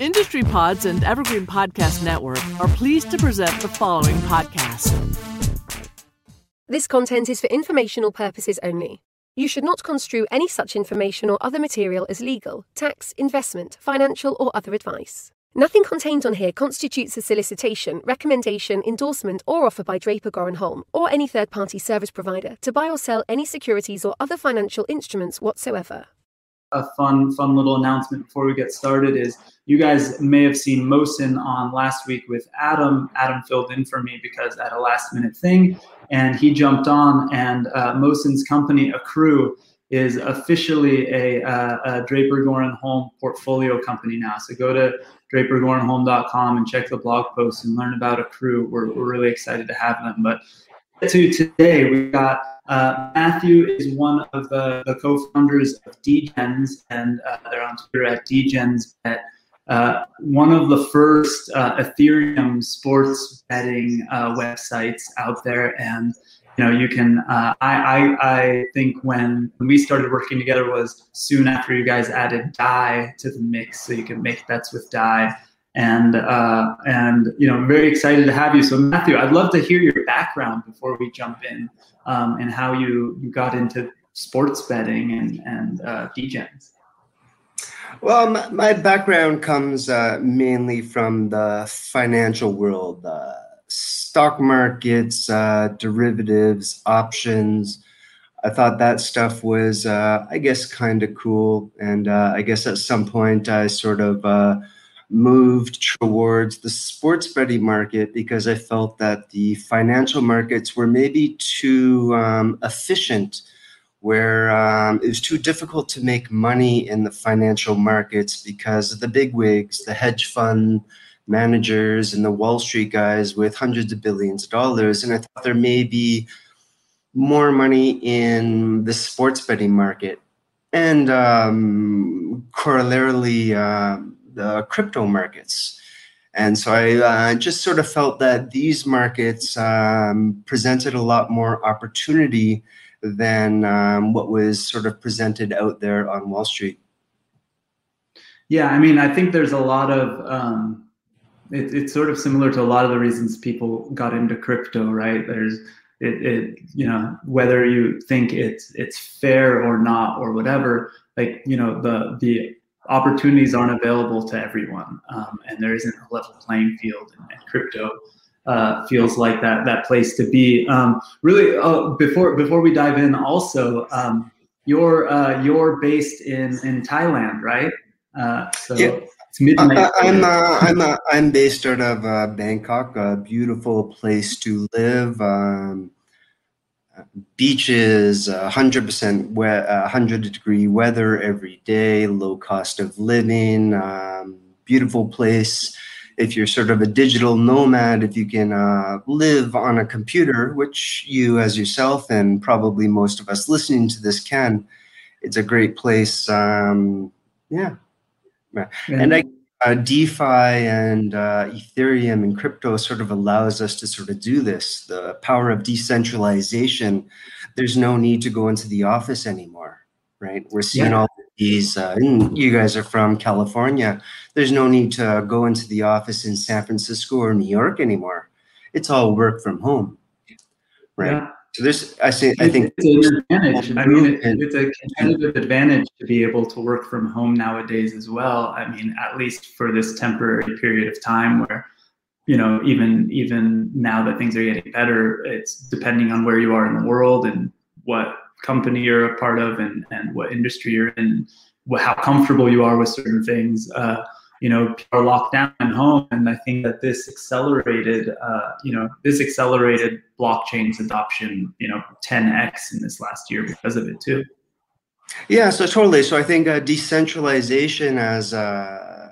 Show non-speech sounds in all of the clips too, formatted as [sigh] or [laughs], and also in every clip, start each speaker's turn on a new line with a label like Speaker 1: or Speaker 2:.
Speaker 1: Industry Pods and Evergreen Podcast Network are pleased to present the following podcast.
Speaker 2: This content is for informational purposes only. You should not construe any such information or other material as legal, tax, investment, financial, or other advice. Nothing contained on here constitutes a solicitation, recommendation, endorsement, or offer by Draper Goren Holm or any third party service provider to buy or sell any securities or other financial instruments whatsoever
Speaker 3: a fun, fun little announcement before we get started is you guys may have seen Mohsin on last week with Adam. Adam filled in for me because at a last minute thing and he jumped on and uh, Mohsin's company, Accrue, is officially a, uh, a Draper Goren Holm portfolio company now. So go to drapergorenholm.com and check the blog post and learn about Accrue. We're, we're really excited to have them. But to today, we got uh, Matthew is one of the, the co-founders of Degens, and uh, they're on Twitter at Degens. At uh, one of the first uh, Ethereum sports betting uh, websites out there, and you know you can. Uh, I, I I think when we started working together was soon after you guys added Dai to the mix, so you can make bets with Dai and uh, and you know I'm very excited to have you. So Matthew, I'd love to hear your background before we jump in um, and how you you got into sports betting and and uh, degens.
Speaker 4: Well, my, my background comes uh, mainly from the financial world, uh, stock markets, uh, derivatives, options. I thought that stuff was, uh, I guess, kind of cool. And uh, I guess at some point I sort of uh, moved towards the sports betting market because I felt that the financial markets were maybe too um, efficient, where um, it was too difficult to make money in the financial markets because of the big wigs, the hedge fund managers, and the Wall Street guys with hundreds of billions of dollars. And I thought there may be more money in the sports betting market. And um, corollarily, um, the crypto markets. And so I uh, just sort of felt that these markets um, presented a lot more opportunity than um, what was sort of presented out there on Wall Street.
Speaker 3: Yeah, I mean, I think there's a lot of, um, it, it's sort of similar to a lot of the reasons people got into crypto, right? There's, it, it, you know, whether you think it's it's fair or not or whatever, like you know, the the opportunities aren't available to everyone, um, and there isn't a level playing field, and, and crypto uh, feels like that that place to be. Um, really, uh, before before we dive in, also um, you're uh, you're based in in Thailand, right? Uh, so
Speaker 4: yeah. it's midnight. I, am uh, I'm uh, I'm based out of Bangkok, a beautiful place to live. Um, beaches, uh, 100% we- 100 degree weather every day, low cost of living, um, beautiful place. If you're sort of a digital nomad, if you can uh, live on a computer, which you as yourself and probably most of us listening to this can, it's a great place. Um, yeah. yeah. And I uh, DeFi and uh, Ethereum and crypto sort of allows us to sort of do this. The power of decentralization. There's no need to go into the office anymore, right? We're seeing yeah. all these. Uh, you guys are from California. There's no need to go into the office in San Francisco or New York anymore. It's all work from home, right? Yeah. So there's, I say, I think
Speaker 3: it's an advantage. I mean, it, it's a competitive advantage to be able to work from home nowadays as well. I mean, at least for this temporary period of time where, you know, even even now that things are getting better, it's depending on where you are in the world and what company you're a part of and and what industry you're in, how comfortable you are with certain things. Uh, you know, are locked down at home. And I think that this accelerated, uh, you know, this accelerated blockchain's adoption, you know, 10x in this last year because of it too.
Speaker 4: Yeah, so totally. So I think uh, decentralization as a,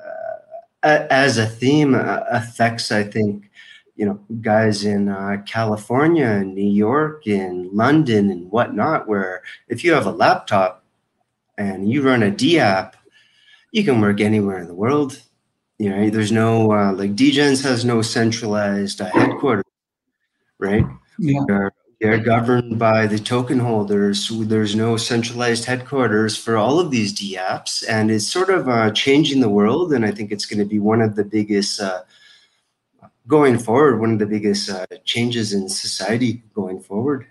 Speaker 4: as a theme uh, affects, I think, you know, guys in uh, California and New York and London and whatnot, where if you have a laptop and you run a D app, you can work anywhere in the world. You know, there's no uh, like Degens has no centralized uh, headquarters, right? Yeah. We are, They're governed by the token holders. There's no centralized headquarters for all of these DApps, and it's sort of uh, changing the world. And I think it's going to be one of the biggest, uh, going forward, one of the biggest uh, changes in society going forward.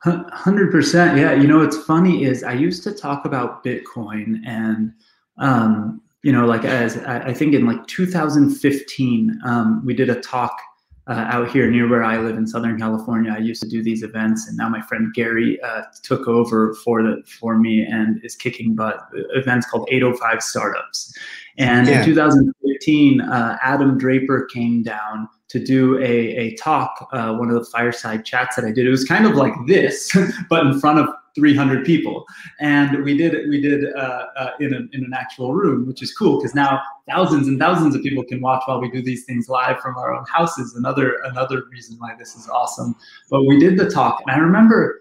Speaker 3: Hundred percent. Yeah. You know, what's funny is I used to talk about Bitcoin, and um, you know, like as I think in like 2015, um, we did a talk uh, out here near where I live in Southern California. I used to do these events, and now my friend Gary uh, took over for the for me and is kicking butt. Events called 805 Startups, and yeah. in 2015, uh, Adam Draper came down to do a, a talk, uh, one of the fireside chats that I did. It was kind of like this, [laughs] but in front of 300 people, and we did we did uh, uh, in, a, in an actual room, which is cool because now thousands and thousands of people can watch while we do these things live from our own houses. Another another reason why this is awesome. But we did the talk, and I remember.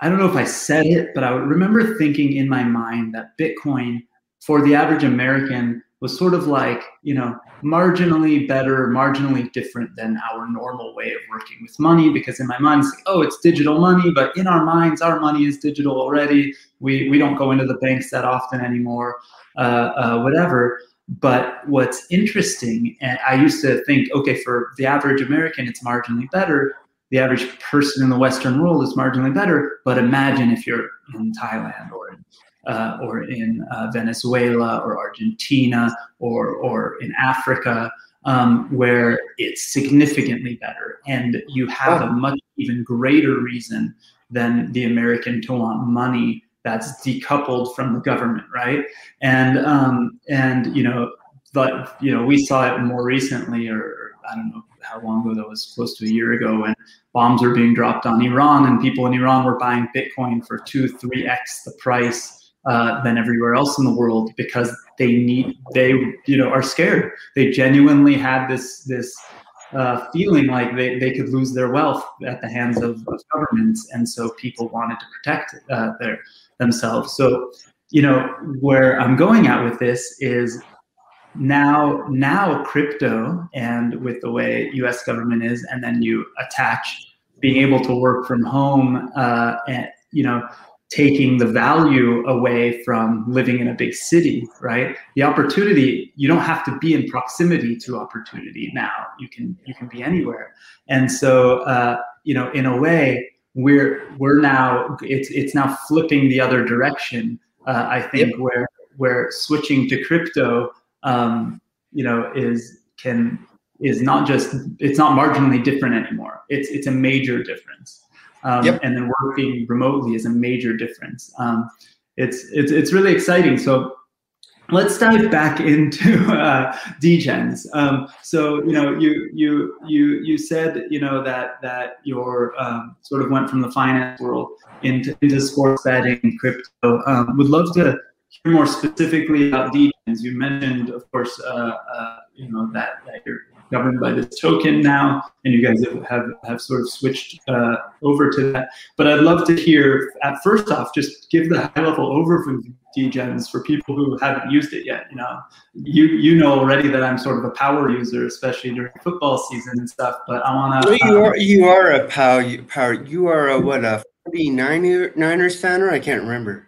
Speaker 3: I don't know if I said it, but I remember thinking in my mind that Bitcoin for the average American was sort of like, you know, marginally better, marginally different than our normal way of working with money. Because in my mind, it's like, oh, it's digital money, but in our minds, our money is digital already. We we don't go into the banks that often anymore, uh, uh, whatever. But what's interesting, and I used to think, okay, for the average American, it's marginally better. The average person in the Western world is marginally better. But imagine if you're in Thailand or in uh, or in uh, Venezuela or Argentina or, or in Africa, um, where it's significantly better. And you have a much even greater reason than the American to want money that's decoupled from the government, right? And um, and you know, but you know, we saw it more recently, or I don't know how long ago that was, close to a year ago, when bombs were being dropped on Iran, and people in Iran were buying Bitcoin for two, three x the price uh, than everywhere else in the world because they need they you know are scared. They genuinely had this this uh, feeling like they, they could lose their wealth at the hands of, of governments, and so people wanted to protect uh, their themselves. So you know where I'm going at with this is now now crypto and with the way U.S. government is, and then you attach being able to work from home uh, and you know taking the value away from living in a big city, right? The opportunity, you don't have to be in proximity to opportunity now. You can you can be anywhere. And so uh, you know, in a way, we're we're now it's it's now flipping the other direction. Uh, I think yep. where where switching to crypto, um, you know, is can is not just it's not marginally different anymore. It's it's a major difference um, yep. and then working remotely is a major difference. Um, it's it's it's really exciting. So let's dive back [laughs] into uh, degens. Um, so you know you you you you said you know that that your um, sort of went from the finance world into into sports betting, and crypto. Um, would love to hear more specifically about degens. You mentioned, of course, uh, uh, you know that that you're governed by this token now, and you guys have have, have sort of switched uh, over to that. But I'd love to hear, at first off, just give the high level overview of degens for people who haven't used it yet. You know, you you know already that I'm sort of a power user, especially during football season and stuff. But I want to.
Speaker 4: Well, you um, are you are a power power. You are a what a 49ers fan, or I can't remember.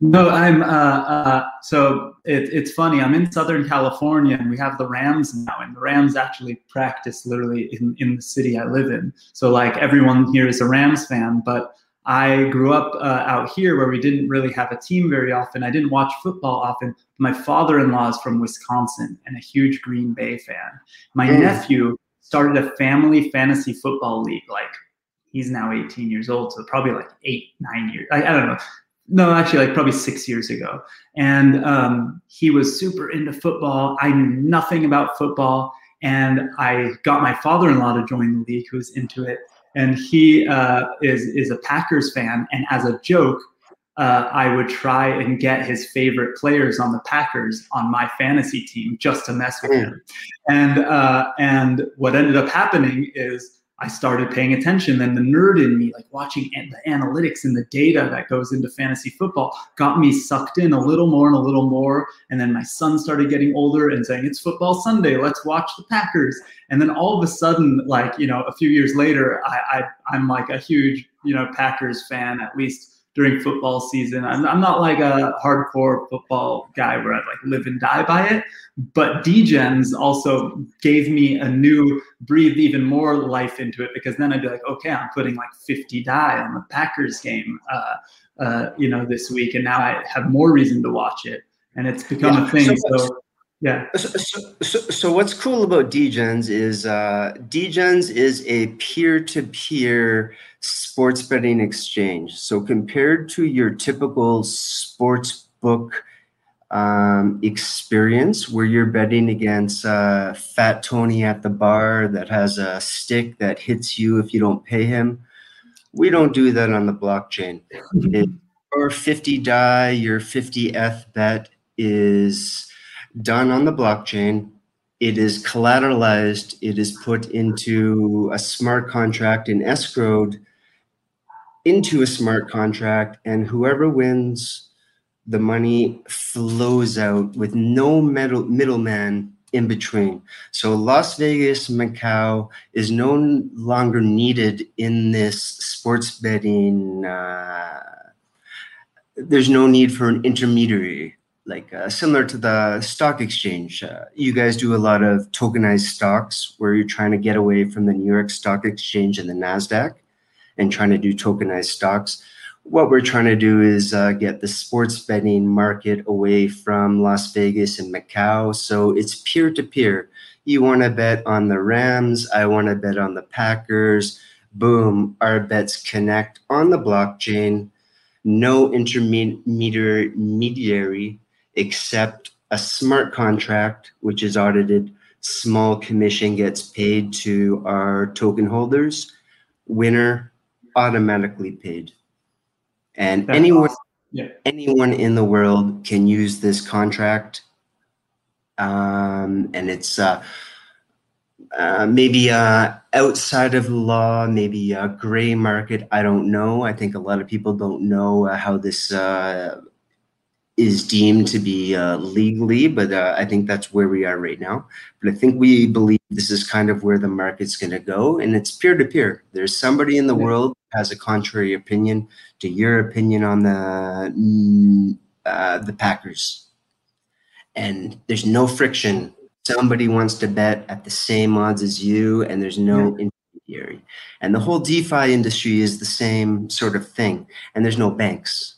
Speaker 3: No, I'm. Uh, uh, so it, it's funny. I'm in Southern California, and we have the Rams now, and the Rams actually practice literally in in the city I live in. So like everyone here is a Rams fan, but I grew up uh, out here where we didn't really have a team very often. I didn't watch football often. My father-in-law is from Wisconsin and a huge Green Bay fan. My mm. nephew started a family fantasy football league. Like he's now 18 years old, so probably like eight, nine years. I, I don't know no, actually, like probably six years ago. And um, he was super into football. I knew nothing about football. And I got my father in law to join the league, who's into it. And he uh, is, is a Packers fan. And as a joke, uh, I would try and get his favorite players on the Packers on my fantasy team just to mess with him. And uh, and what ended up happening is I started paying attention. Then the nerd in me, like watching the analytics and the data that goes into fantasy football, got me sucked in a little more and a little more. And then my son started getting older and saying, It's football Sunday, let's watch the Packers. And then all of a sudden, like, you know, a few years later, I, I I'm like a huge, you know, Packers fan, at least during football season. I'm, I'm not like a hardcore football guy where I like live and Dai by it, but Degens also gave me a new breathed even more life into it because then I'd be like, okay, I'm putting like 50 die on the Packers game, uh, uh, you know, this week, and now I have more reason to watch it, and it's become yeah, a thing. So, so yeah.
Speaker 4: So, so, so, what's cool about Degens is uh, Degens is a peer-to-peer sports betting exchange. So compared to your typical sports book um, experience where you're betting against uh, Fat Tony at the bar that has a stick that hits you if you don't pay him, we don't do that on the blockchain. [laughs] Your 50 Dai, your 50th bet is done on the blockchain. It is collateralized. It is put into a smart contract and escrowed into a smart contract, and whoever wins, the money flows out with no middle middleman in between. So Las Vegas, Macau is no longer needed in this sports betting. Uh, there's no need for an intermediary like uh, similar to the stock exchange. Uh, you guys do a lot of tokenized stocks where you're trying to get away from the New York Stock Exchange and the Nasdaq, and trying to do tokenized stocks. What we're trying to do is uh, get the sports betting market away from Las Vegas and Macau. So it's peer to peer. You want to bet on the Rams. I want to bet on the Packers. Boom, our bets connect on the blockchain. No intermediary except a smart contract, which is audited. Small commission gets paid to our token holders. Winner automatically paid. And That's anyone, awesome. yeah. anyone in the world can use this contract. Um, and it's uh, uh, maybe uh, outside of law, maybe a gray market. I don't know. I think a lot of people don't know uh, how this uh, is deemed to be uh, legally, but uh, I think that's where we are right now. But I think we believe this is kind of where the market's going to go, and it's peer to peer. There's somebody in the world has a contrary opinion to your opinion on the mm, uh, the Packers, and there's no friction. Somebody wants to bet at the same odds as you, and there's no yeah. intermediary. And the whole DeFi industry is the same sort of thing, and there's no banks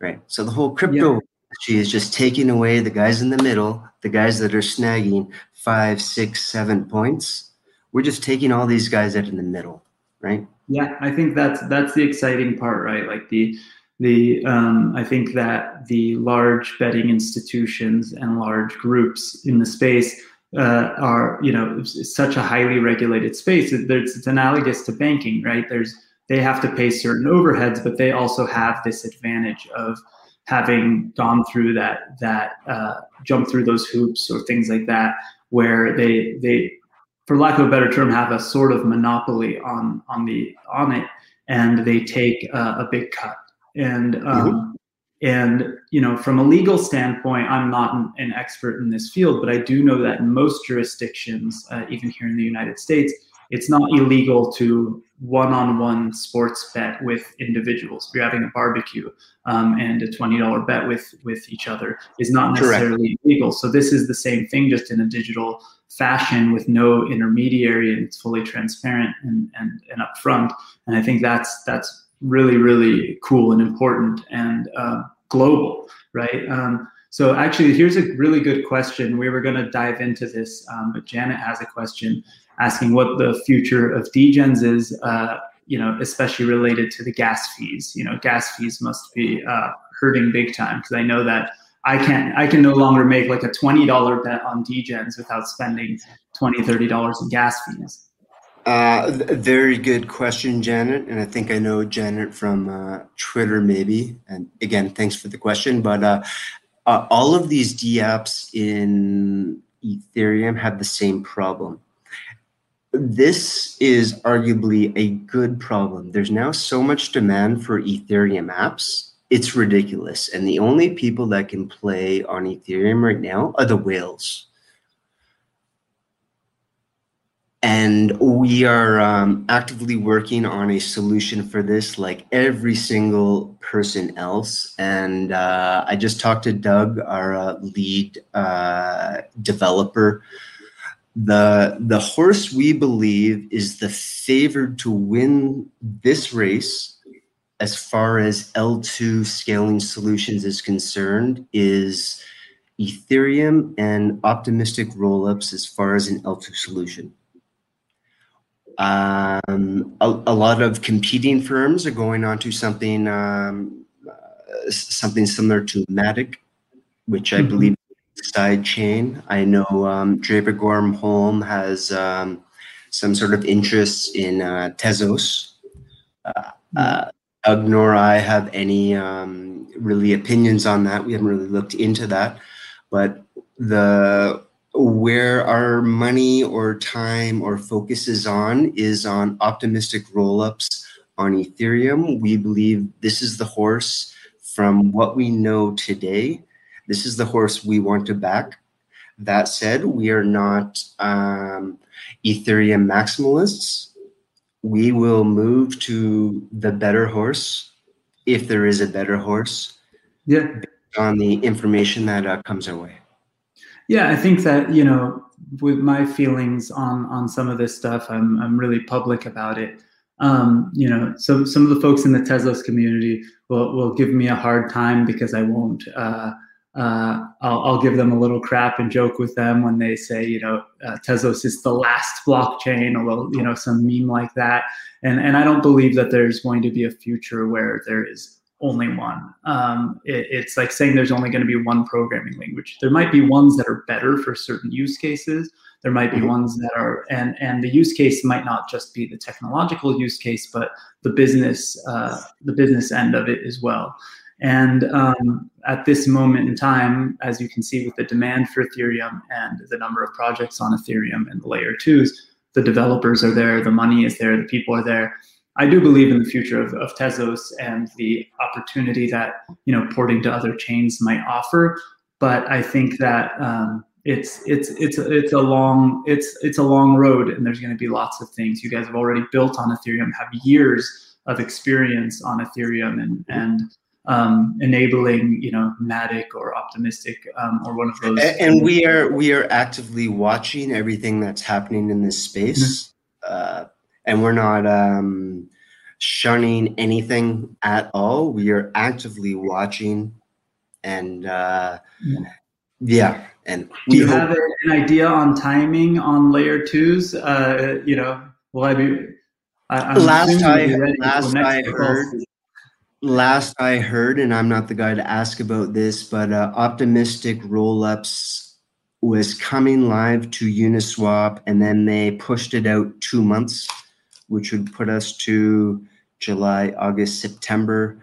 Speaker 4: right? So the whole crypto industry is just taking away the guys in the middle, the guys that are snagging five, six, seven points. We're just taking all these guys out in the middle, right?
Speaker 3: Yeah, I think that's that's the exciting part, right? Like the the um, I think that the large betting institutions and large groups in the space uh, are you know such a highly regulated space. It's, it's analogous to banking, right? There's they have to pay certain overheads, but they also have this advantage of having gone through that that uh, jump through those hoops or things like that, where they they, for lack of a better term, have a sort of monopoly on on the on it, and they take uh, a big cut. And um, mm-hmm. and you know, from a legal standpoint, I'm not an, an, expert in this field, but I do know that in most jurisdictions, uh, even here in the United States, it's not illegal to one-on-one sports bet with individuals. If you're having a barbecue um, and a $20 bet with with each other is not necessarily Correct. illegal. So this is the same thing, just in a digital fashion with no intermediary, and it's fully transparent and and, and upfront. And I think that's that's really really cool and important and uh, global, right? Um, so actually, here's a really good question. We were going to dive into this, um, but Janet has a question asking what the future of degens is, uh, you know, especially related to the gas fees. You know, gas fees must be uh, hurting big time because I know that I can't, I can no longer make like a $20 bet on degens without spending $20, $30 in gas fees.
Speaker 4: Uh, very good question, Janet. And I think I know Janet from uh, Twitter, maybe. And again, thanks for the question. But uh, uh, all of these DApps in Ethereum have the same problem this is arguably a good problem. There's now so much demand for Ethereum apps. It's ridiculous. And the only people that can play on Ethereum right now are the whales. And we are um, actively working on a solution for this, like every single person else. And uh, I just talked to Doug, our uh, lead uh, developer the the horse we believe is the favored to win this race as far as L2 scaling solutions is concerned is Ethereum and optimistic rollups as far as an L2 solution. Um, a, a, lot of competing firms are going on to something um, uh, something similar to Matic, which I mm-hmm. believe is side chain. I know um, Draper Goren Holm has um, some sort of interest in uh, Tezos. Uh, uh, Doug nor I have any um, really opinions on that. We haven't really looked into that, but the where our money or time or focus is on is on optimistic rollups on Ethereum. We believe this is the horse from what we know today this is the horse we want to back. That said, we are not um, Ethereum maximalists. We will move to the better horse if there is a better horse.
Speaker 3: Yeah.
Speaker 4: On the information that uh, comes our way.
Speaker 3: Yeah, I think that you know, with my feelings on on some of this stuff, I'm I'm really public about it. Um, you know, so some of the folks in the Tezos community will will give me a hard time because I won't. Uh, uh, I'll, I'll, give them a little crap and joke with them when they say, you know, uh, Tezos is the last blockchain, or you know, some meme like that. And and I don't believe that there's going to be a future where there is only one. Um, it, it's like saying there's only going to be one programming language. There might be ones that are better for certain use cases. There might be mm-hmm. ones that are, and and the use case might not just be the technological use case, but the business, uh, the business end of it as well. And um, at this moment in time, as you can see with the demand for Ethereum and the number of projects on Ethereum and the layer twos, the developers are there, the money is there, the people are there. I do believe in the future of, of Tezos and the opportunity that you know porting to other chains might offer. But I think that um, it's it's it's it's a long it's it's a long road, and there's going to be lots of things. You guys have already built on Ethereum, have years of experience on Ethereum, and and um, enabling, you know, Matic or Optimistic um, or one of those.
Speaker 4: And we are we are actively watching everything that's happening in this space, mm-hmm. uh, and we're not um, shunning anything at all. We are actively watching, and uh, yeah. And
Speaker 3: do you have an idea on timing on layer twos? Uh, you know, will I be?
Speaker 4: I, last I last I heard, last I heard, and I'm not the guy to ask about this, but uh, optimistic rollups was coming live to Uniswap, and then they pushed it out two months, which would put us to July, August, September.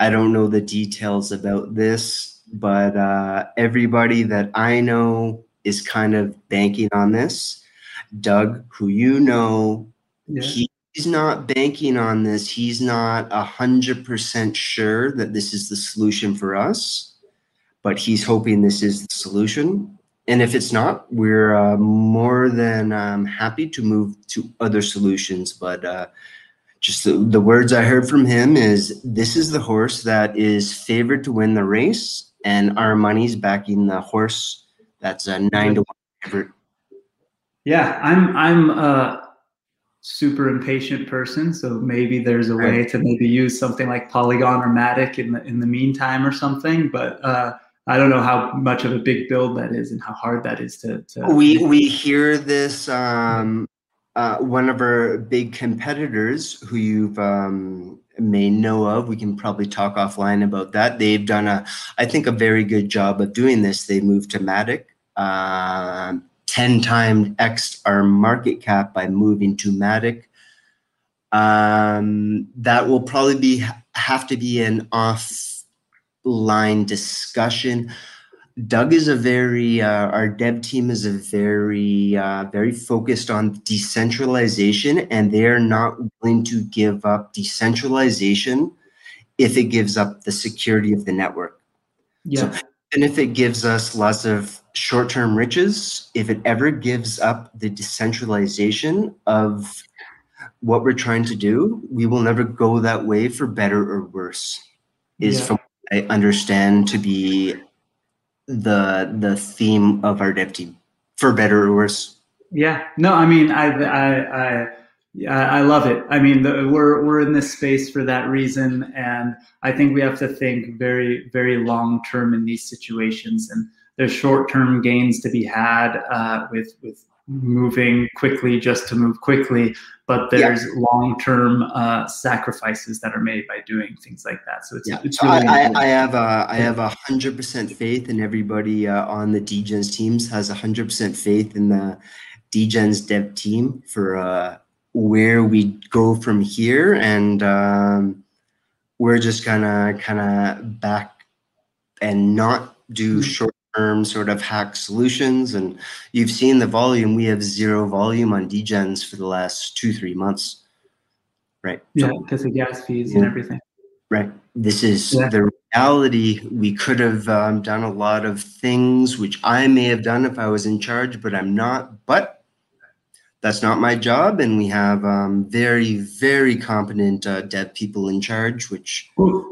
Speaker 4: I don't know the details about this, but uh, everybody that I know is kind of banking on this. Doug, who you know, yeah. he he's not banking on this. He's not a hundred percent sure that this is the solution for us, but he's hoping this is the solution. And if it's not, we're uh, more than um, happy to move to other solutions. But uh, just the, the words I heard from him is this is the horse that is favored to win the race, and our money's backing the horse that's a nine to one favorite.
Speaker 3: Yeah, I'm I'm uh super impatient person so maybe there's a way to maybe use something like polygon or matic in the in the meantime or something but uh, i don't know how much of a big build that is and how hard that is to, to
Speaker 4: we we hear this um, uh, one of our big competitors who you've um, may know of we can probably talk offline about that they've done a i think a very good job of doing this they moved to matic uh, 10 times X our market cap by moving to Matic. Um, that will probably be have to be an offline discussion. Doug is a very uh, our dev team is a very uh, very focused on decentralization, and they are not willing to give up decentralization if it gives up the security of the network.
Speaker 3: Yeah.
Speaker 4: So, and if it gives us lots of short-term riches, if it ever gives up the decentralization of what we're trying to do, we will never go that way for better or worse. Is
Speaker 3: Yeah.
Speaker 4: from what I understand to be the the theme of our dev team, for better or worse.
Speaker 3: Yeah, no, I mean, I, I, I, I love it. I mean, the, we're we're in this space for that reason, and I think we have to think very, very long term in these situations. And there's short term gains to be had uh, with with moving quickly just to move quickly, but
Speaker 4: Yeah.
Speaker 3: there's long term uh, sacrifices that are made by doing things like that. So it's
Speaker 4: Yeah,
Speaker 3: it's really
Speaker 4: I, I. I have a I have a hundred percent faith, and everybody uh, on the Degens teams has a hundred percent faith in the Degens dev team for uh, where we go from here, and um, we're just gonna kind of back and not do
Speaker 3: Mhm.
Speaker 4: short term sort of hack solutions. And you've seen the volume; we have zero volume on Degens for the last two three months, right?
Speaker 3: yeah,
Speaker 4: So-
Speaker 3: because of gas fees and everything.
Speaker 4: Right. This is
Speaker 3: Yeah.
Speaker 4: the reality. We could have um, done a lot of things which I may have done if I was in charge, but I'm not. But that's not my job. And we have um, very, very competent uh, dev people in charge, which,
Speaker 3: Well,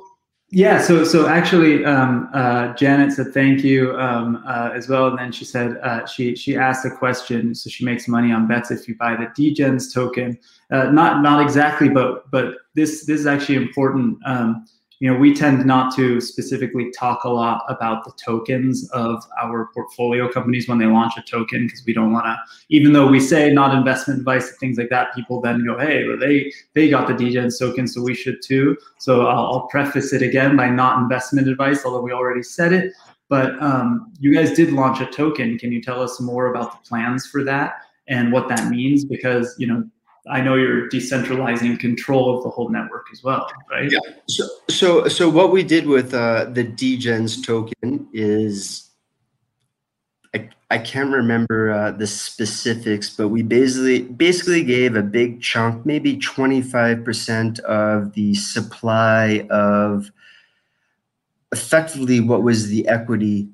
Speaker 3: yeah. So so actually, um, uh, Janet said thank you um, uh, as well, and then she said uh, she she asked a question. So she makes money on bets if you buy the Degens token. Uh, not not exactly, but but this this is actually important. Um, you know, we tend not to specifically talk a lot about the tokens of our portfolio companies when they launch a token because we don't want to. Even though we say not investment advice and things like that, people then go, "Hey, well, they they got the Degens token, so we should too." So I'll, I'll preface it again by not investment advice, although we already said it. But um, you guys did launch a token. Can you tell us more about the plans for that and what that means? Because you know, I know you're decentralizing control of the whole network as well, right?
Speaker 4: Yeah. so, so, so what we did with uh, the Degens token is I, I can't remember uh, the specifics, but we basically basically gave a big chunk, maybe 25% of the supply of effectively what was the equity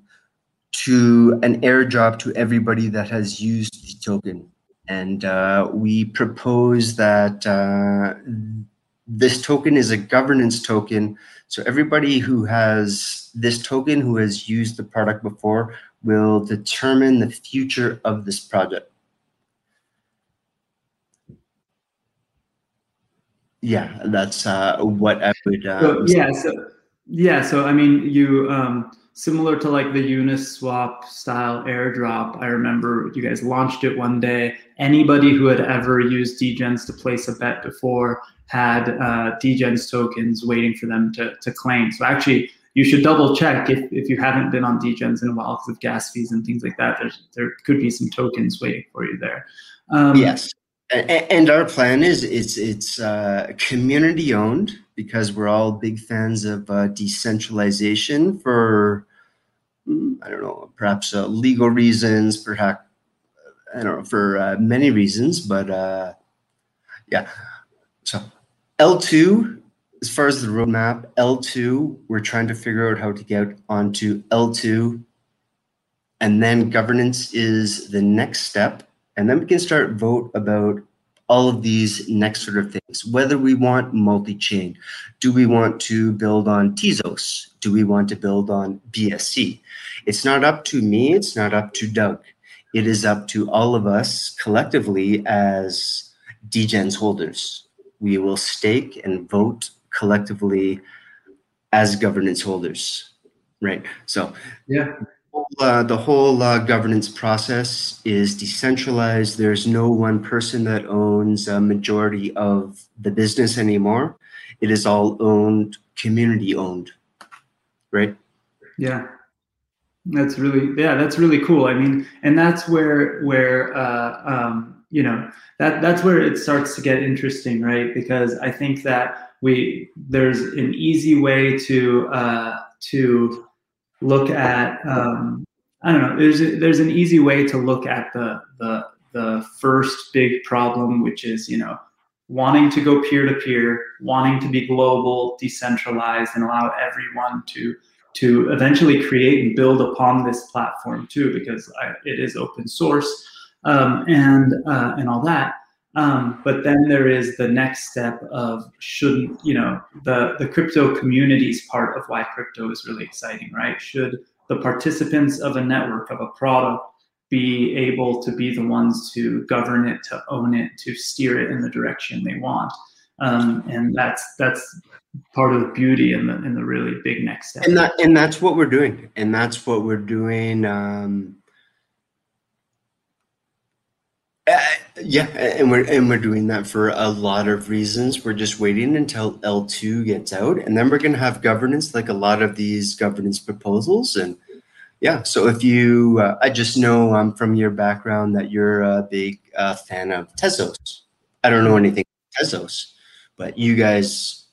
Speaker 4: to an airdrop to everybody that has used the token. And uh, we propose that uh, this token is a governance token. So everybody who has this token, who has used the product before, will determine the future of this project. Yeah, that's uh, what I would. Uh,
Speaker 3: So, yeah. So yeah. So I mean, you um, similar to like the Uniswap style airdrop. I remember you guys launched it one day. Anybody who had ever used Degens to place a bet before had uh, Degens tokens waiting for them to, to claim. So actually, you should double check if, if you haven't been on Degens in a while because of gas fees and things like that. There's, there could be some tokens waiting for you there. Um,
Speaker 4: yes, and our plan is it's it's uh, community owned because we're all big fans of uh, decentralization for I don't know perhaps uh, legal reasons, perhaps I don't know for uh, many reasons, but uh, yeah. So L two, as far as the roadmap, L two, we're trying to figure out how to get onto L two, and then governance is the next step, and then we can start vote about all of these next sort of things. Whether we want multi-chain, do we want to build on Tezos? Do we want to build on BSC? It's not up to me. It's not up to Doug. It is up to all of us collectively as Degens holders. We will stake and vote collectively as governance holders, right? So
Speaker 3: Yeah.
Speaker 4: Uh, the whole uh, governance process is decentralized. There's no one person that owns a majority of the business anymore. It is all owned, community owned, right?
Speaker 3: Yeah. That's really yeah, that's really cool. I mean, and that's where where uh, um, you know that that's where it starts to get interesting, right? Because I think that we there's an easy way to uh, to look at um, I don't know. There's a, there's an easy way to look at the the the first big problem, which is you know wanting to go peer to peer, wanting to be global, decentralized, and allow everyone to to eventually create and build upon this platform too, because I, it is open source um, and uh, and all that. Um, but then there is the next step of shouldn't you know the the crypto communities part of why crypto is really exciting, right? Should the participants of a network of a product be able to be the ones to govern it, to own it, to steer it in the direction they want. Um, and that's that's part of the beauty and the and the really big next step.
Speaker 4: And that and that's what we're doing. And that's what we're doing. Um, uh, yeah, and we're and we're doing that for a lot of reasons. We're just waiting until L two gets out, and then we're going to have governance like a lot of these governance proposals. And yeah, so if you, uh, I just know um, from your background that you're a big uh, fan of Tezos. I don't know anything about Tezos, but you guys,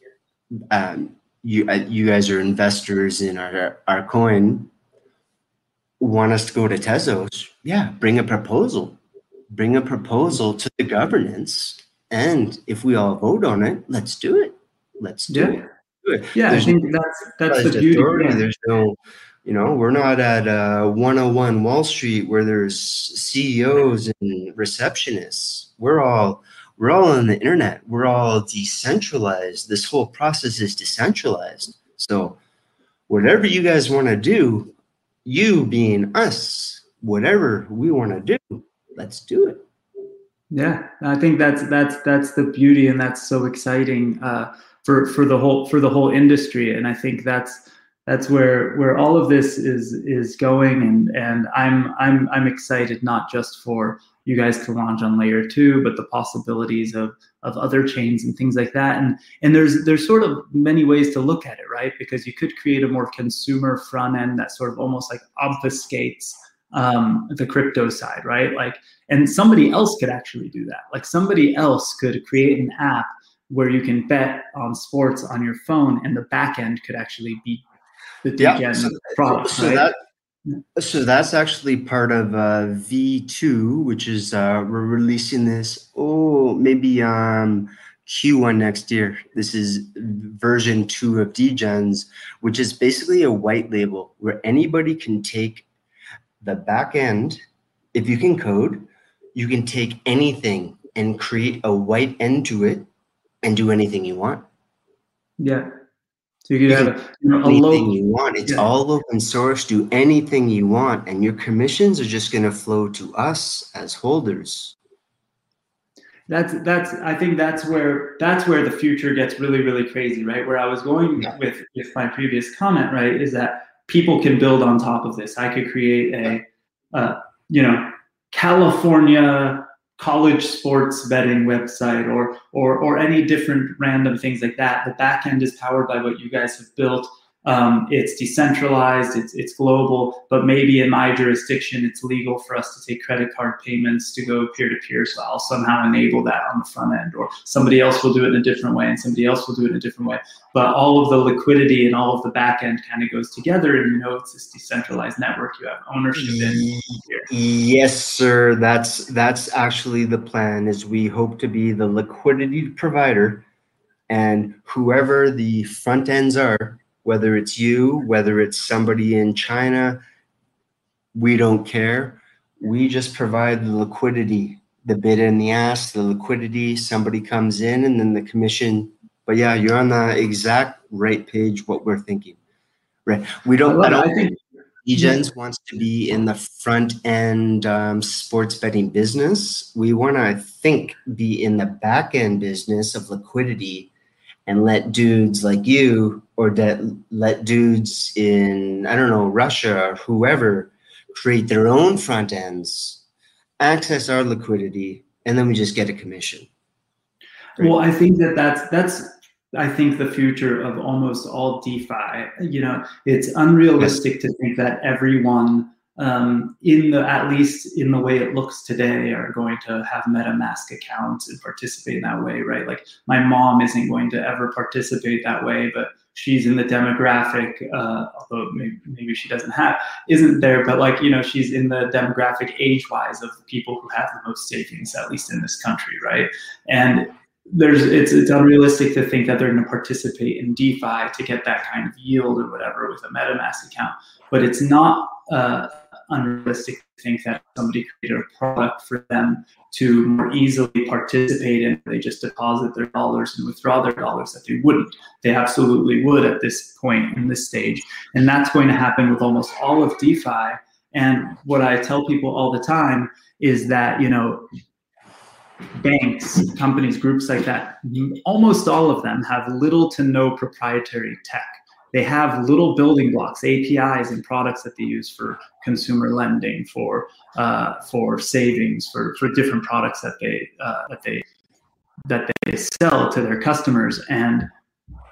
Speaker 4: um, you uh, you guys are investors in our our coin. Want us to go to Tezos? Yeah, bring a proposal bring a proposal to the governance and if we all vote on it let's do it. Let's do
Speaker 3: yeah.
Speaker 4: it. Do it.
Speaker 3: yeah
Speaker 4: there's
Speaker 3: i think that's that's the beauty
Speaker 4: authority. there's no you know we're not at uh, 101 wall street where there's ceos and receptionists. We're all we're all on the internet. We're all decentralized. This whole process is decentralized. So whatever you guys want to do you being us whatever we want to do let's do it.
Speaker 3: Yeah i think that's that's that's the beauty and that's so exciting uh, for for the whole for the whole industry. And i think that's that's where where all of this is is going. And and i'm i'm i'm excited not just for you guys to launch on layer two but the possibilities of of other chains and things like that. And and there's there's sort of many ways to look at it right? Because you could create a more consumer front end that sort of almost like obfuscates um, the crypto side, right? Like, and somebody else could actually do that. Like, somebody else could create an app where you can bet on sports on your phone, and the back end could actually be the yeah, so, product. So right?
Speaker 4: that so that's actually part of uh, V2, which is uh, we're releasing this. Oh, maybe um, Q1 next year. This is version two of Degens, which is basically a white label where anybody can take the back end, if you can code, you can take anything and create a white end to it and do anything you want.
Speaker 3: Yeah. So you, you have
Speaker 4: you know, anything you want. It's yeah. all open source. Do anything you want, and your commissions are just going to flow to us as holders.
Speaker 3: That's that's. I think that's where that's where the future gets really really crazy, right? Where I was going yeah. with with my previous comment, right, is that people can build on top of this. I could create a, you know, California college sports betting website or or or any different random things like that. The backend is powered by what you guys have built. Um, it's decentralized, it's, it's global, but maybe in my jurisdiction, it's legal for us to take credit card payments to go peer to peer. So I'll somehow enable that on the front end, or somebody else will do it in a different way, and somebody else will do it in a different way. But all of the liquidity and all of the back end kind of goes together, and you know it's this decentralized network you have ownership in. Here.
Speaker 4: Yes, sir. That's that's actually the plan. Is we hope to be the liquidity provider, and whoever the front ends are whether it's you, whether it's somebody in China, we don't care. We just provide the liquidity, the bid and the ask, the liquidity. Somebody comes in and then the commission. But yeah, you're on the exact right page. What we're thinking, right? We don't. I, I don't think Degens wants to be in the front end um, sports betting business. We want to, I think, be in the back end business of liquidity and let dudes like you or that let dudes in I don't know Russia or whoever create their own front ends, access our liquidity, and then we just get a commission.
Speaker 3: Right? Well, I think that that's that's I think the future of almost all DeFi. You know, it's unrealistic yes. to think that everyone um, in the at least in the way it looks today are going to have MetaMask accounts and participate in that way, right? Like my mom isn't going to ever participate that way, but she's in the demographic, uh, although maybe, maybe, she doesn't have, isn't there, but like, you know, she's in the demographic age wise of people who have the most savings, at least in this country, right? And there's it's it's unrealistic to think that they're going to participate in DeFi to get that kind of yield or whatever with a MetaMask account. But it's not uh, unrealistic to think that somebody created a product for them to more easily participate in. They just deposit their dollars and withdraw their dollars that they wouldn't. They absolutely would at this point in this stage. And that's going to happen with almost all of DeFi. And what I tell people all the time is that, you know, banks, companies, groups like that, almost all of them have little to no proprietary tech they have little building blocks, APIs, and products that they use for consumer lending, for uh, for savings, for for different products that they uh, that they that they sell to their customers. And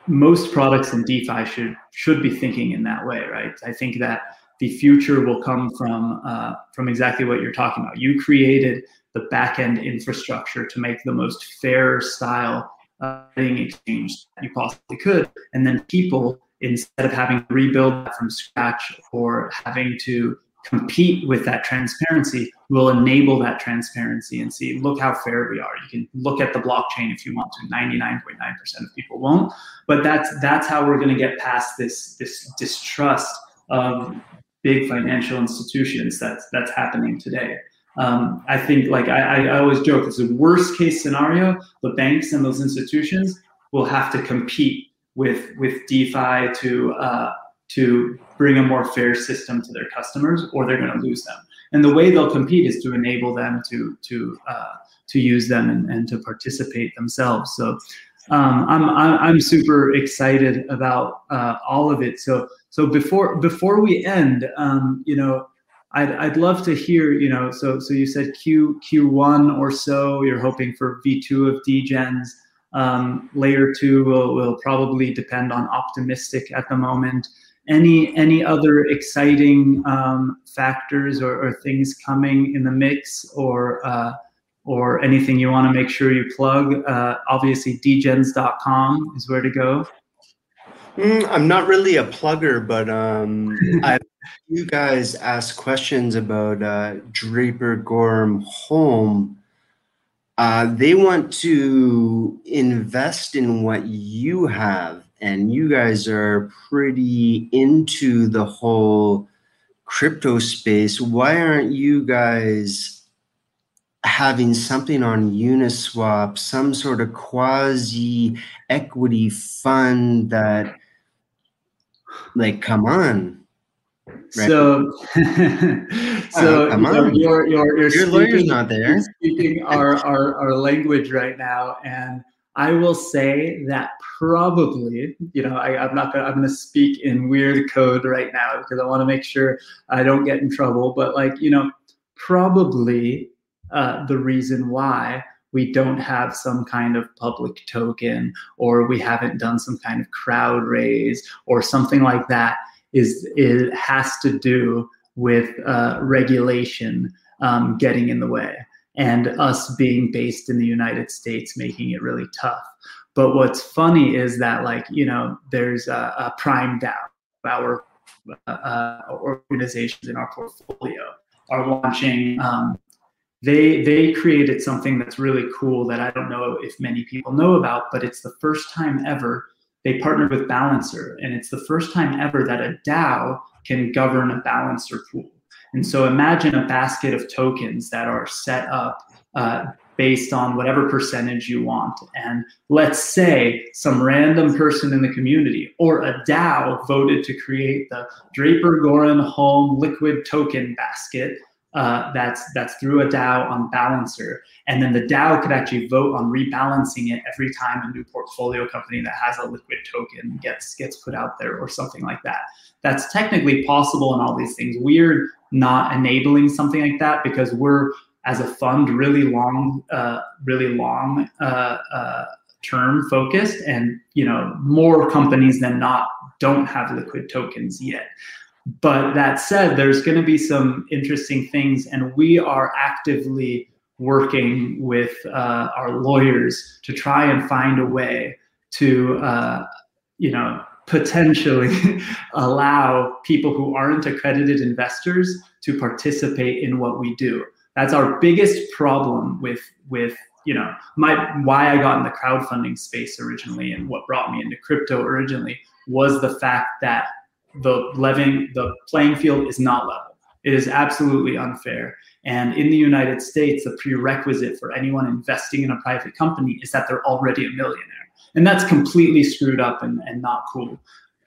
Speaker 3: most products in DeFi should should be thinking in that way, right? I think that the future will come from uh, from exactly what you're talking about. You created the backend infrastructure to make the most fair style uh, exchange you possibly could, and then people instead of having to rebuild that from scratch or having to compete with that transparency will enable that transparency and see look how fair we are. You can look at the blockchain if you want to. 99.9% of people won't. But that's that's how we're going to get past this this distrust of big financial institutions that's that's happening today. Um, i think like I, I always joke it's a worst case scenario the banks and those institutions will have to compete with with DeFi to uh, to bring a more fair system to their customers, or they're going to lose them. And the way they'll compete is to enable them to to uh, to use them and, and to participate themselves. So um, I'm, I'm super excited about uh, all of it. So so before before we end, um, you know. I'd, I'd love to hear, you know, so so you said Q Q1 or so, you're hoping for V2 of Degens. Um, layer two will, will probably depend on optimistic at the moment. Any any other exciting um, factors or, or, things coming in the mix or uh, or anything you want to make sure you plug? Uh, obviously, degens.com is where to go.
Speaker 4: Mm, I'm not really a plugger, but um, [laughs] I you guys ask questions about uh, Draper Goren Holm uh, they want to invest in what you have, and you guys are pretty into the whole crypto space. Why aren't you guys having something on Uniswap, some sort of quasi equity fund that, like, come on?
Speaker 3: Right. So, [laughs] [laughs] so
Speaker 4: oh,
Speaker 3: you're, you're, you're,
Speaker 4: your lawyer's not there.
Speaker 3: Speaking our, our, our language right now, and I will say that probably, you know, I, am not gonna I'm gonna speak in weird code right now because I want to make sure I don't get in trouble. But like, you know, probably uh, the reason why we don't have some kind of public token or we haven't done some kind of crowd raise or something like that is it has to do with uh, regulation um, getting in the way and us being based in the United States making it really tough. But what's funny is that like you know there's a, a Prime DAO. our uh, organizations in our portfolio are launching. Um, they they created something that's really cool that I don't know if many people know about, but it's the first time ever they partnered with Balancer, and it's the first time ever that a DAO can govern a Balancer pool. And so imagine a basket of tokens that are set up uh, based on whatever percentage you want. And let's say some random person in the community or a DAO voted to create the Draper Goren Holm Liquid Token Basket uh, that's that's through a DAO on Balancer, and then the DAO could actually vote on rebalancing it every time a new portfolio company that has a liquid token gets gets put out there or something like that. That's technically possible in all these things. We're not enabling something like that because we're as a fund really long, uh, really long uh, uh term focused, and you know more companies than not don't have liquid tokens yet. But that said, there's going to be some interesting things, and we are actively working with uh, our lawyers to try and find a way to, uh, you know, potentially [laughs] allow people who aren't accredited investors to participate in what we do. That's our biggest problem with with you know my why I got in the crowdfunding space originally and what brought me into crypto originally was the fact that the the playing field is not level. It is absolutely unfair. And in the United States, the prerequisite for anyone investing in a private company is that they're already a millionaire. And that's completely screwed up and, and not cool.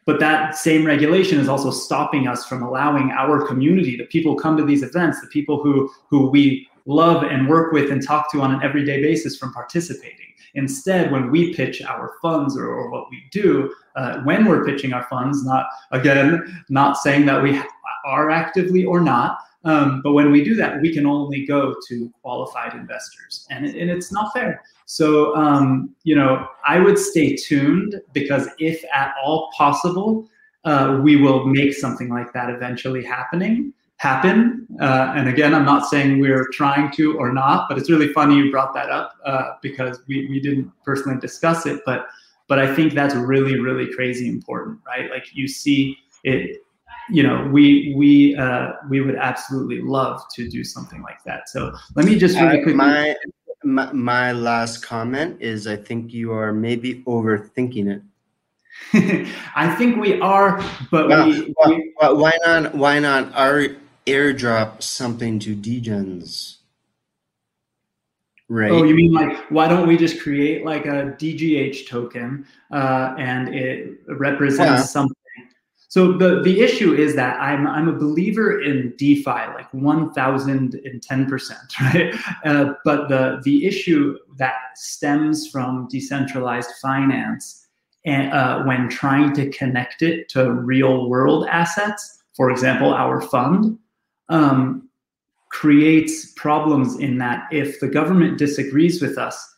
Speaker 3: But that same regulation is also stopping us from allowing our community, the people who come to these events, the people who, who we love and work with and talk to on an everyday basis from participating. Instead, when we pitch our funds or, or what we do, uh, when we're pitching our funds, not again, not saying that we are actively or not, um, but when we do that, we can only go to qualified investors, and, and it's not fair. So, um, you know, I would stay tuned because if at all possible, uh, we will make something like that eventually happening happen. Uh, and again, I'm not saying we're trying to or not, but it's really funny you brought that up uh, because we, we didn't personally discuss it. But but I think that's really really crazy important, right? Like you see it you know we we uh, we would absolutely love to do something like that so let me just really quickly
Speaker 4: my, my, my last comment is i think you are maybe overthinking it [laughs]
Speaker 3: i think we are but
Speaker 4: well,
Speaker 3: we,
Speaker 4: well,
Speaker 3: we,
Speaker 4: well, why not why not our airdrop something to degens right
Speaker 3: oh you mean like why don't we just create like a dgh token uh, and it represents yeah. something so the, the issue is that I'm, I'm a believer in DeFi, like 1010%, [laughs] right? Uh, but the, the issue that stems from decentralized finance and, uh, when trying to connect it to real world assets, for example, our fund, um, creates problems in that if the government disagrees with us,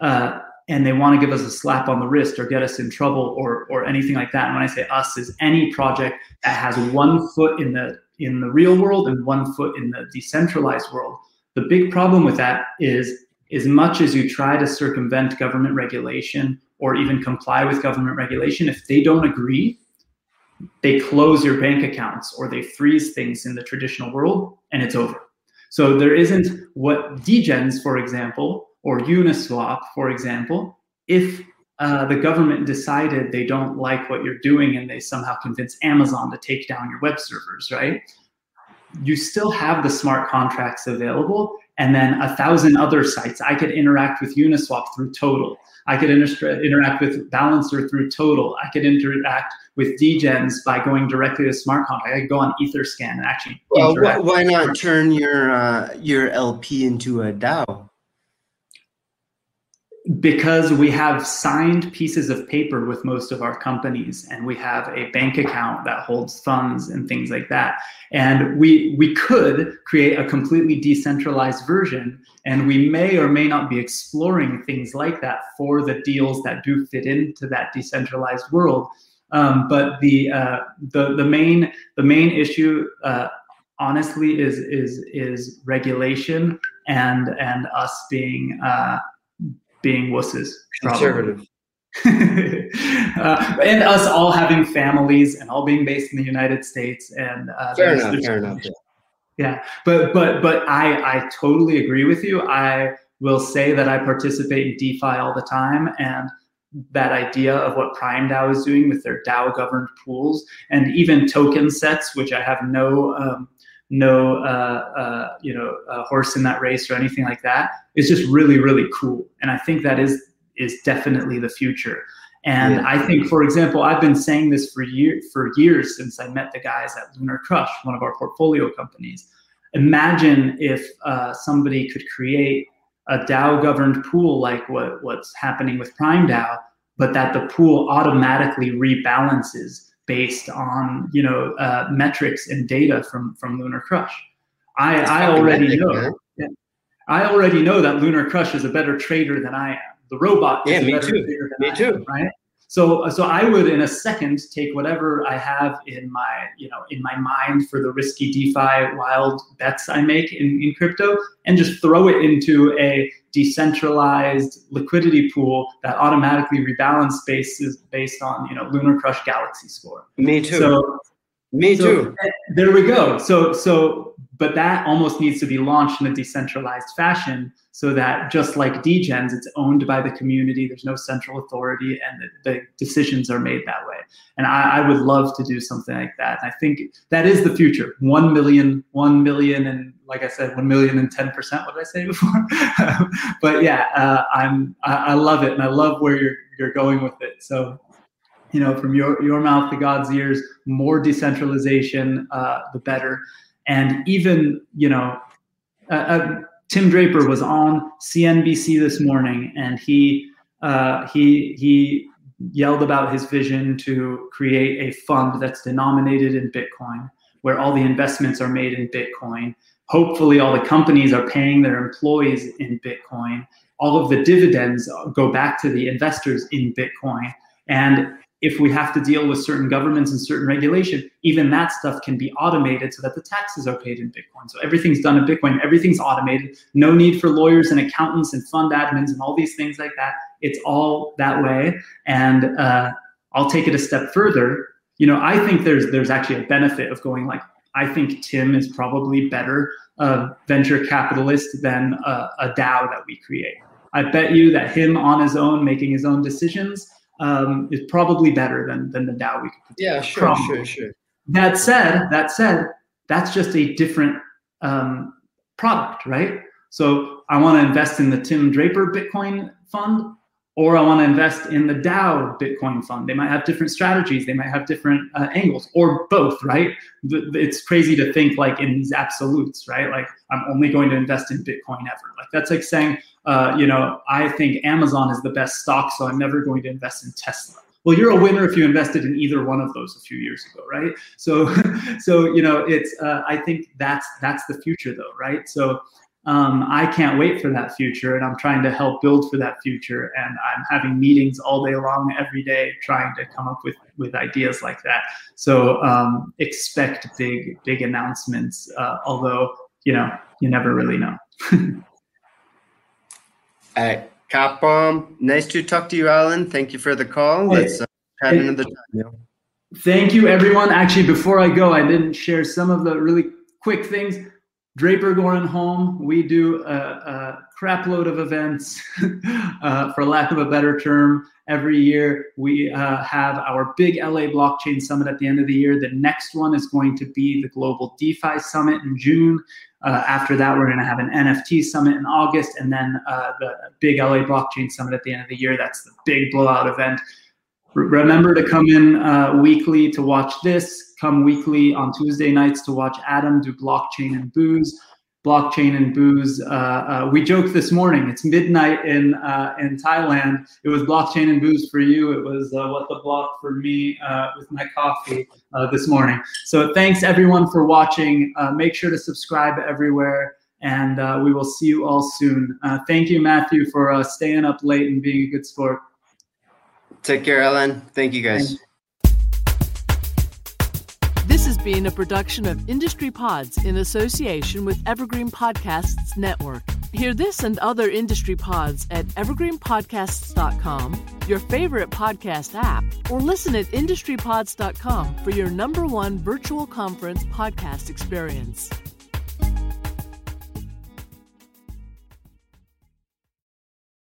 Speaker 3: uh, and they want to give us a slap on the wrist or get us in trouble or or anything like that. And when I say us, is any project that has one foot in the in the real world and one foot in the decentralized world. The big problem with that is as much as you try to circumvent government regulation or even comply with government regulation, if they don't agree, they close your bank accounts or they freeze things in the traditional world and it's over. So there isn't what degens, for example, or Uniswap, for example, if uh, the government decided they don't like what you're doing and they somehow convince Amazon to take down your web servers, right? You still have the smart contracts available, and then a thousand other sites. I could interact with Uniswap through Total. I could inter- interact with Balancer through Total. I could interact with Degens by going directly to smart contract. I could go on Etherscan and actually.
Speaker 4: Well, why not turn your uh, your LP into a DAO?
Speaker 3: Because we have signed pieces of paper with most of our companies and we have a bank account that holds funds and things like that. And we we could create a completely decentralized version and we may or may not be exploring things like that for the deals that do fit into that decentralized world. Um, but the uh, the the main the main issue uh, honestly is is is regulation and and us being uh, being wusses.
Speaker 4: Conservative. [laughs]
Speaker 3: uh, and us all having families and all being based in the United States. And uh,
Speaker 4: fair enough. Fair enough.
Speaker 3: Yeah, but but but I I totally agree with you. I will say that I participate in DeFi all the time, and that idea of what Prime DAO is doing with their DAO governed pools and even token sets, which I have no um, no uh, uh, you know horse in that race or anything like that. Is just really really cool. And i think that is is definitely the future. And yeah. i think for example i've been saying this for year for years since i met the guys at lunar crush one of our portfolio companies. Imagine if uh, somebody could create a dao governed pool like what, what's happening with prime dao but that the pool automatically rebalances based on you know uh, metrics and data from from Lunar Crush. I, I already know. Yeah, I already know that Lunar Crush is a better trader than I am. The robot.
Speaker 4: Yeah, me too.
Speaker 3: me
Speaker 4: too.
Speaker 3: right. So uh, so I would in a second take whatever I have in my you know in my mind for the risky DeFi wild bets I make in, in crypto and just throw it into a decentralized liquidity pool that automatically rebalance bases based on you know Lunar Crush Galaxy score.
Speaker 4: Me too.
Speaker 3: So
Speaker 4: me so too.
Speaker 3: There we go. So so but that almost needs to be launched in a decentralized fashion so that just like degens it's owned by the community there's no central authority and the, the decisions are made that way. And I, I, would love to do something like that. I think that is the future. 1 million 1 million and like i said 1 million and 10% what did i say before? [laughs] But yeah uh, i'm I, I love it and i love where you're, you're going with it. So you know from your, your mouth to god's ears more decentralization uh, the better and even you know uh, uh Tim Draper was on CNBC this morning, and he uh, he he yelled about his vision to create a fund that's denominated in Bitcoin, where all the investments are made in Bitcoin. Hopefully, all the companies are paying their employees in Bitcoin. All of the dividends go back to the investors in Bitcoin. And if we have to deal with certain governments and certain regulation, even that stuff can be automated so that the taxes are paid in Bitcoin. So everything's done in Bitcoin, everything's automated. No need for lawyers and accountants and fund admins and all these things like that. It's all that way. And uh, I'll take it a step further. You know, I think there's there's actually a benefit of going like I think Tim is probably better a venture capitalist than a, a DAO that we create. I bet you that him on his own, making his own decisions, um, is probably better than than the DAO we could.
Speaker 4: Yeah, sure, sure, sure.
Speaker 3: That said, that said, that's just a different um, product, right? So I want to invest in the Tim Draper Bitcoin fund, or I want to invest in the DAO Bitcoin fund. They might have different strategies, they might have different uh, angles, or both, right? It's crazy to think like in these absolutes, right? Like I'm only going to invest in Bitcoin ever. Like that's like saying uh, you know, I think Amazon is the best stock, so I'm never going to invest in Tesla. Well, you're a winner if you invested in either one of those a few years ago, right? So, [laughs] so you know, it's. Uh, I think that's that's the future, though, right? So, um, I can't wait for that future, and I'm trying to help build for that future. And I'm having meetings all day long, every day, trying to come up with with ideas like that. So, um, expect big big announcements. Uh, although, you know, you never really know. [laughs]
Speaker 4: All right. Cop bomb. Nice to talk to you, Alon. Thank you for the call. Let's uh, chat another time.
Speaker 3: Thank you, everyone. Actually, before I go, I didn't share some of the really quick things. Draper Goren Holm, we do a, a crap load of events, [laughs] uh, for lack of a better term. Every year, we uh, have our big LA Blockchain Summit at the end of the year. The next one is going to be the Global DeFi Summit in June. Uh, after that, we're going to have an NFT summit in August, and then uh, the big LA Blockchain Summit at the end of the year. That's the big blowout event. Remember to come in uh, weekly to watch this. Come weekly on Tuesday nights to watch Adam do blockchain and booze blockchain and booze. Uh, uh, we joked this morning. It's midnight in uh, in Thailand. It was blockchain and booze for you. It was uh, what the block for me uh, with my coffee this morning. So thanks everyone for watching. make sure to subscribe everywhere, and we will see you all soon. thank you, Matthew, for staying up late and being a good sport.
Speaker 4: Take care, Alon. Thank you, guys.
Speaker 1: This has been a production of Industry Pods in association with Evergreen Podcasts Network. Hear this and other industry pods at evergreenpodcasts.com, your favorite podcast app, or listen at industrypods.com for your number one virtual conference podcast experience.